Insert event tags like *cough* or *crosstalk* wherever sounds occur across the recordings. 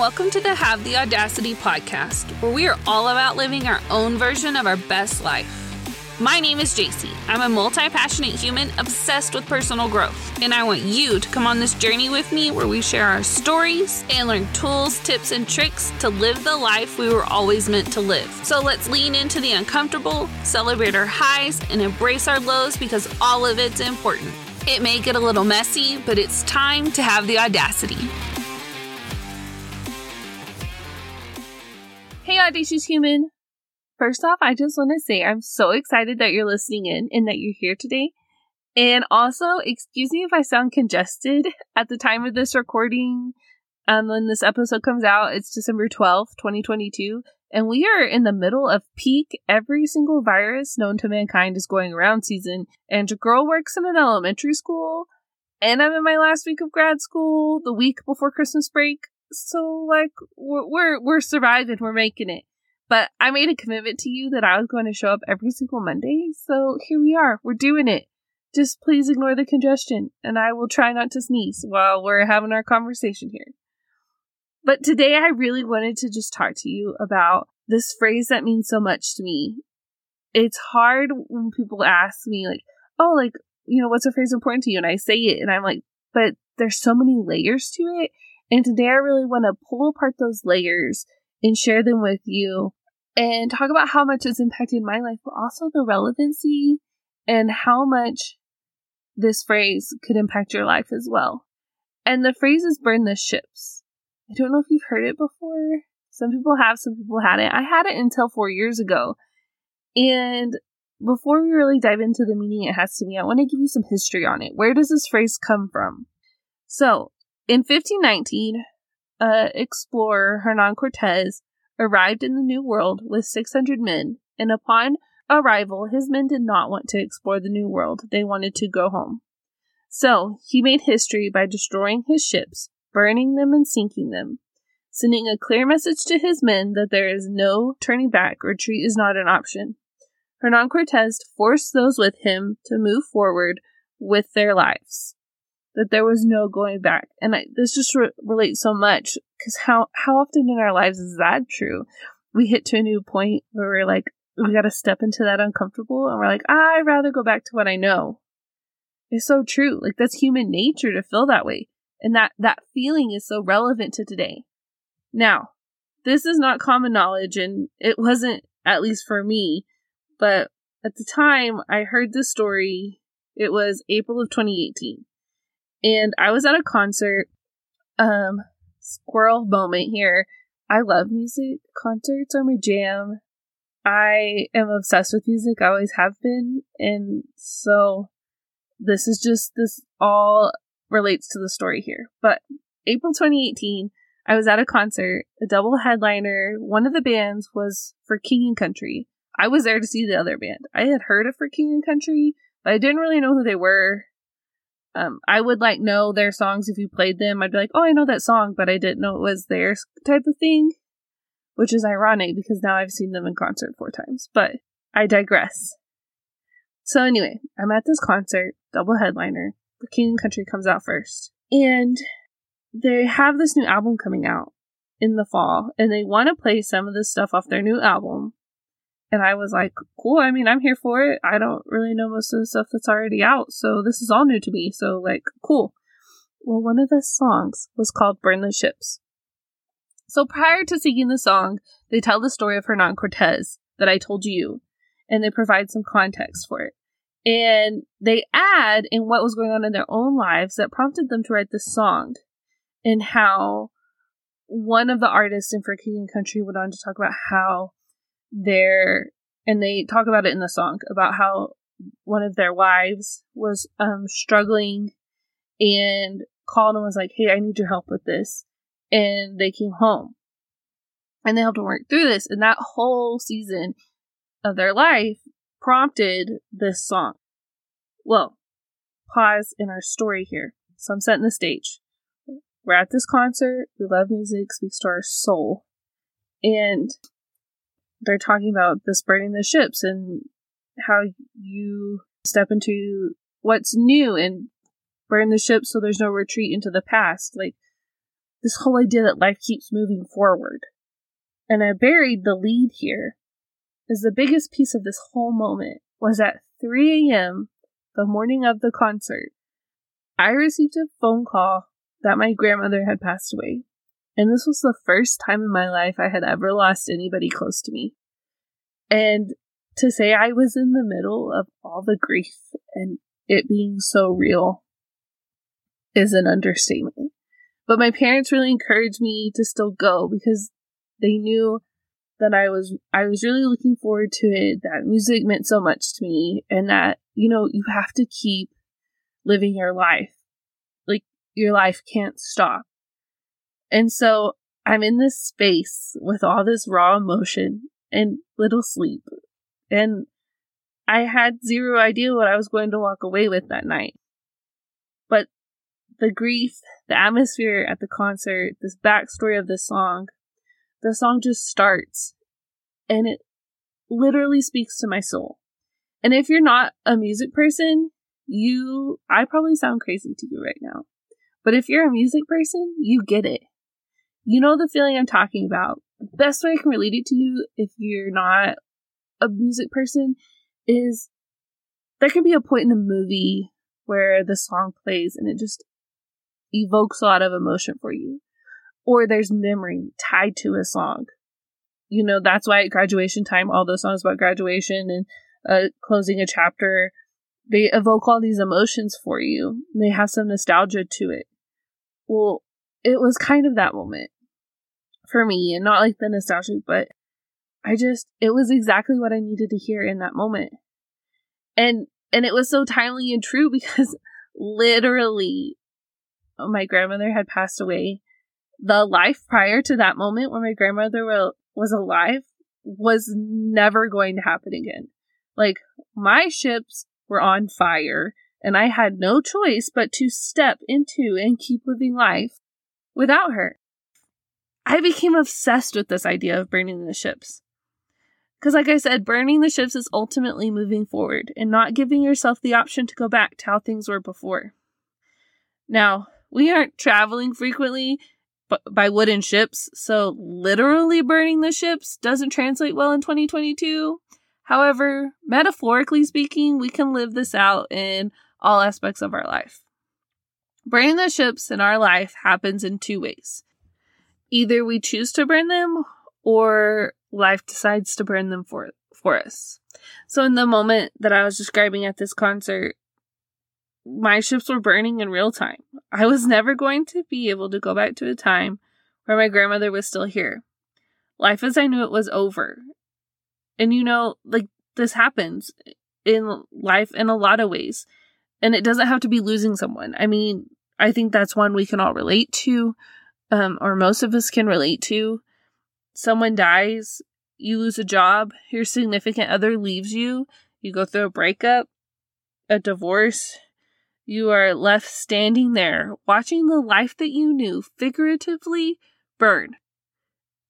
welcome to the Have the Audacity podcast, where we are all about living our own version of our best life. My name is Jacy. I'm a multi passionate human obsessed with personal growth, and I want you to come on this journey with me where we share our stories and learn tools, tips, and tricks to live the life we were always meant to live. So let's lean into the uncomfortable, celebrate our highs, and embrace our lows because all of it's important. It may get a little messy, but it's time to have the audacity. Audacious human. First off, I just want to say I'm so excited that you're listening in and that you're here today. And also, excuse me if I sound congested *laughs* at the time of this recording. Um, when this episode comes out, it's December 12th, 2022. And we are in the middle of peak every single virus known to mankind is going around season. And a girl works in an elementary school. And I'm in my last week of grad school, the week before Christmas break. So like we're we're, surviving, we're making it. But I made a commitment to you that I was going to show up every single Monday. So here we are. We're doing it. Just please ignore the congestion and I will try not to sneeze while we're having our conversation here. But today I really wanted to just talk to you about this phrase that means so much to me. It's hard when people ask me like, "Oh, like, you know, what's a phrase important to you?" and I say it and I'm like, "But there's so many layers to it." And today I really want to pull apart those layers and share them with you and talk about how much it's impacted my life, but also the relevancy and how much this phrase could impact your life as well. And the phrase is burn the ships. I don't know if you've heard it before. Some people have, some people hadn't. I had it until four years ago. And before we really dive into the meaning it has to me, I want to give you some history on it. Where does this phrase come from? So, in 1519, uh, explorer Hernan Cortez arrived in the New World with 600 men, and upon arrival, his men did not want to explore the New World. They wanted to go home. So, he made history by destroying his ships, burning them, and sinking them, sending a clear message to his men that there is no turning back, retreat is not an option. Hernan Cortez forced those with him to move forward with their lives that there was no going back. And I, this just re- relates so much because how how often in our lives is that true? We hit to a new point where we're like, we got to step into that uncomfortable, and we're like, I'd rather go back to what I know. It's so true. Like that's human nature to feel that way, and that that feeling is so relevant to today. Now, this is not common knowledge, and it wasn't at least for me. But at the time I heard this story, it was April of 2018 and I was at a concert. Um, squirrel moment here. I love music. Concerts are my jam. I am obsessed with music. I always have been, and so this is just this all relates to the story here. But April 2018, I was at a concert, a double headliner. One of the bands was for King and Country. I was there to see the other band. I had heard of for King and Country, but I didn't really know who they were. Um, I would like know their songs if you played them. I'd be like, oh, I know that song, but I didn't know it was theirs type of thing, which is ironic because now I've seen them in concert four times. But I digress. So anyway, I'm at this concert, double headliner. The King and Country comes out first, and they have this new album coming out in the fall, and they want to play some of the stuff off their new album. And I was like, cool. I mean, I'm here for it. I don't really know most of the stuff that's already out. So this is all new to me. So, like, cool. Well, one of the songs was called Burn the Ships. So prior to singing the song, they tell the story of Hernan Cortez that I told you, and they provide some context for it. And they add in what was going on in their own lives that prompted them to write this song, and how one of the artists in For King and Country went on to talk about how their and they talk about it in the song about how one of their wives was um struggling and called and was like, "Hey, I need your help with this," and they came home and they helped them work through this. And that whole season of their life prompted this song. Well, pause in our story here. So I'm setting the stage. We're at this concert. We love music, speaks to our soul. And they're talking about this burning the ships and how you step into what's new and burn the ships so there's no retreat into the past. Like this whole idea that life keeps moving forward. And I buried the lead here is the biggest piece of this whole moment was at 3 a.m. the morning of the concert. I received a phone call that my grandmother had passed away. And this was the first time in my life I had ever lost anybody close to me. And to say I was in the middle of all the grief and it being so real is an understatement. But my parents really encouraged me to still go because they knew that I was I was really looking forward to it, that music meant so much to me and that, you know, you have to keep living your life. Like your life can't stop. And so I'm in this space with all this raw emotion and little sleep. And I had zero idea what I was going to walk away with that night. But the grief, the atmosphere at the concert, this backstory of this song, the song just starts and it literally speaks to my soul. And if you're not a music person, you, I probably sound crazy to you right now. But if you're a music person, you get it. You know the feeling I'm talking about. The best way I can relate it to you if you're not a music person is there can be a point in the movie where the song plays and it just evokes a lot of emotion for you. Or there's memory tied to a song. You know, that's why at graduation time, all those songs about graduation and uh, closing a chapter, they evoke all these emotions for you. They have some nostalgia to it. Well, it was kind of that moment for me, and not like the nostalgia, but I just, it was exactly what I needed to hear in that moment. And, and it was so timely and true *laughs* because literally my grandmother had passed away. The life prior to that moment when my grandmother was alive was never going to happen again. Like, my ships were on fire, and I had no choice but to step into and keep living life without her. I became obsessed with this idea of burning the ships. Because, like I said, burning the ships is ultimately moving forward and not giving yourself the option to go back to how things were before. Now, we aren't traveling frequently by wooden ships, so literally burning the ships doesn't translate well in 2022. However, metaphorically speaking, we can live this out in all aspects of our life. Burning the ships in our life happens in two ways. Either we choose to burn them or life decides to burn them for for us. So in the moment that I was describing at this concert, my ships were burning in real time. I was never going to be able to go back to a time where my grandmother was still here. Life as I knew it was over. And you know, like this happens in life in a lot of ways. And it doesn't have to be losing someone. I mean, I think that's one we can all relate to, um, or most of us can relate to. Someone dies, you lose a job, your significant other leaves you, you go through a breakup, a divorce, you are left standing there, watching the life that you knew figuratively burn.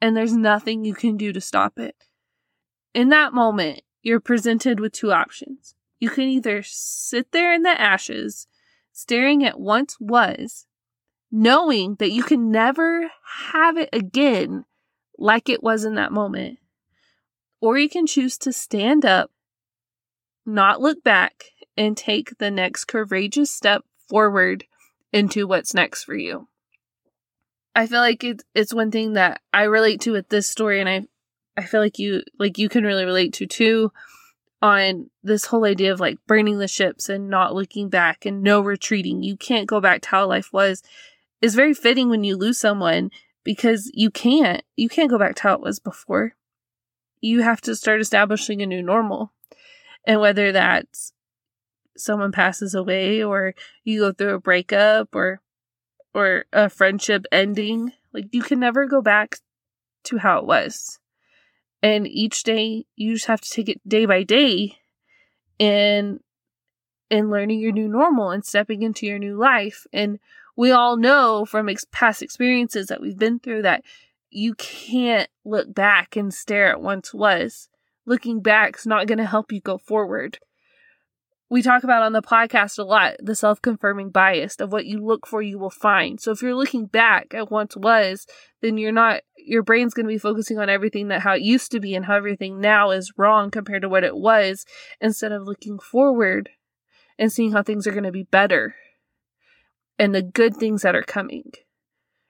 And there's nothing you can do to stop it. In that moment, you're presented with two options. You can either sit there in the ashes, staring at once was, knowing that you can never have it again like it was in that moment. Or you can choose to stand up, not look back, and take the next courageous step forward into what's next for you. I feel like it's it's one thing that I relate to with this story and I I feel like you like you can really relate to too on this whole idea of like burning the ships and not looking back and no retreating. You can't go back to how life was is very fitting when you lose someone because you can't you can't go back to how it was before. You have to start establishing a new normal. And whether that's someone passes away or you go through a breakup or or a friendship ending like you can never go back to how it was and each day you just have to take it day by day and and learning your new normal and stepping into your new life and we all know from ex- past experiences that we've been through that you can't look back and stare at once was. Looking back is not going to help you go forward. We talk about on the podcast a lot the self confirming bias of what you look for, you will find. So if you're looking back at once was, then you're not, your brain's going to be focusing on everything that how it used to be and how everything now is wrong compared to what it was instead of looking forward and seeing how things are going to be better and the good things that are coming.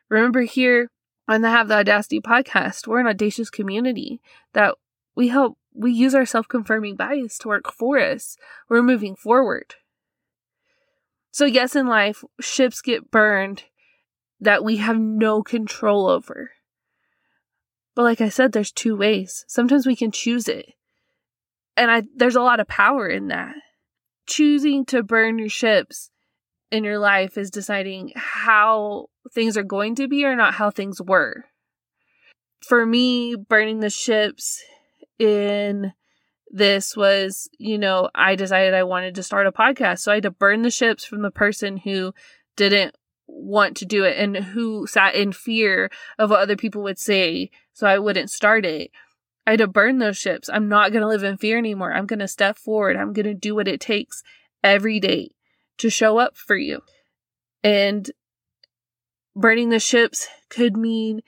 Remember here on the Have the Audacity podcast, we're an audacious community that we help we use our self confirming bias to work for us. We're moving forward. So, yes, in life, ships get burned that we have no control over. But, like I said, there's two ways. Sometimes we can choose it. And I, there's a lot of power in that. Choosing to burn your ships in your life is deciding how things are going to be or not how things were. For me, burning the ships in this was, you know, I decided I wanted to start a podcast. So I had to burn the ships from the person who didn't want to do it and who sat in fear of what other people would say. So I wouldn't start it. I had to burn those ships. I'm not going to live in fear anymore. I'm going to step forward. I'm going to do what it takes every day to show up for you. And burning the ships could mean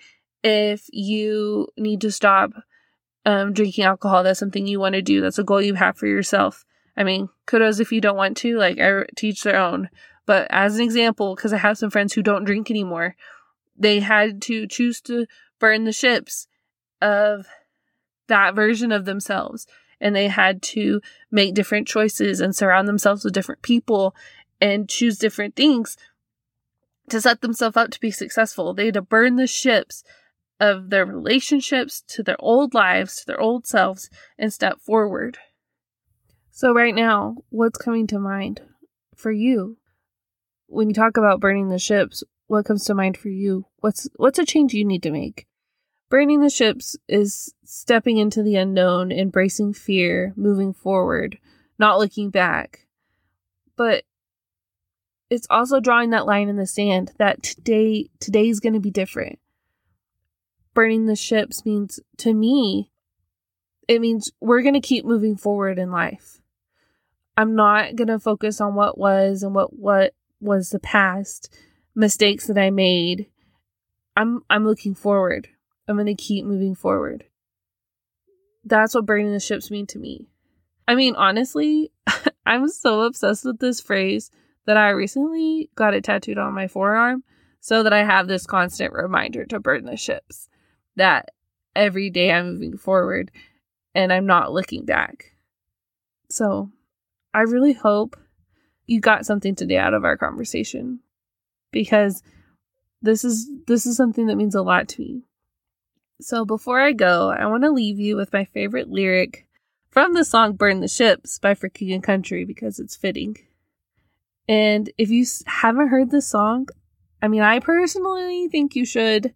if you need to stop um, drinking alcohol, that's something you want to do. That's a goal you have for yourself. I mean, kudos if you don't want to, like, I teach their own. But as an example, because I have some friends who don't drink anymore, they had to choose to burn the ships of that version of themselves. And they had to make different choices and surround themselves with different people and choose different things to set themselves up to be successful. They had to burn the ships of their relationships to their old lives, to their old selves, and step forward. So, right now, what's coming to mind for you? When you talk about burning the ships, what comes to mind for you? What's what's a change you need to make? Burning the ships is stepping into the unknown, embracing fear, moving forward, not looking back. But it's also drawing that line in the sand that today today's going to be different burning the ships means to me, it means we're going to keep moving forward in life. I'm not going to focus on what was and what what was the past mistakes that I made. I'm I'm looking forward. I'm going to keep moving forward. That's what burning the ships mean to me. I mean, honestly, *laughs* I'm so obsessed with this phrase that I recently got it tattooed on my forearm so that I have this constant reminder to burn the ships that every day I'm moving forward and I'm not looking back. So I really hope you got something today out of our conversation because this is this is something that means a lot to me. So before I go, I want to leave you with my favorite lyric from the song Burn the Ships by For King and Country because it's fitting. And if you haven't heard this song, I mean, I personally think you should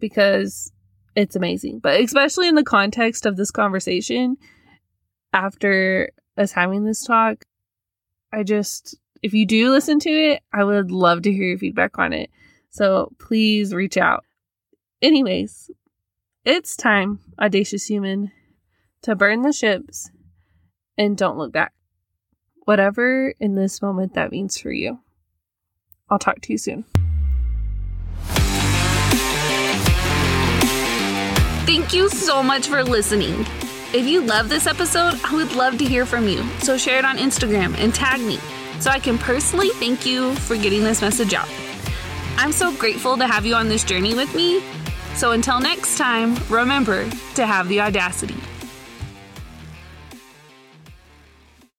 because it's amazing. But especially in the context of this conversation, after us having this talk, I just, if you do listen to it, I would love to hear your feedback on it. So please reach out. Anyways, it's time, audacious human, to burn the ships and don't look back. Whatever in this moment that means for you. I'll talk to you soon. Thank you so much for listening. If you love this episode, I would love to hear from you. So share it on Instagram and tag me so I can personally thank you for getting this message out. I'm so grateful to have you on this journey with me. So until next time, remember to have the audacity.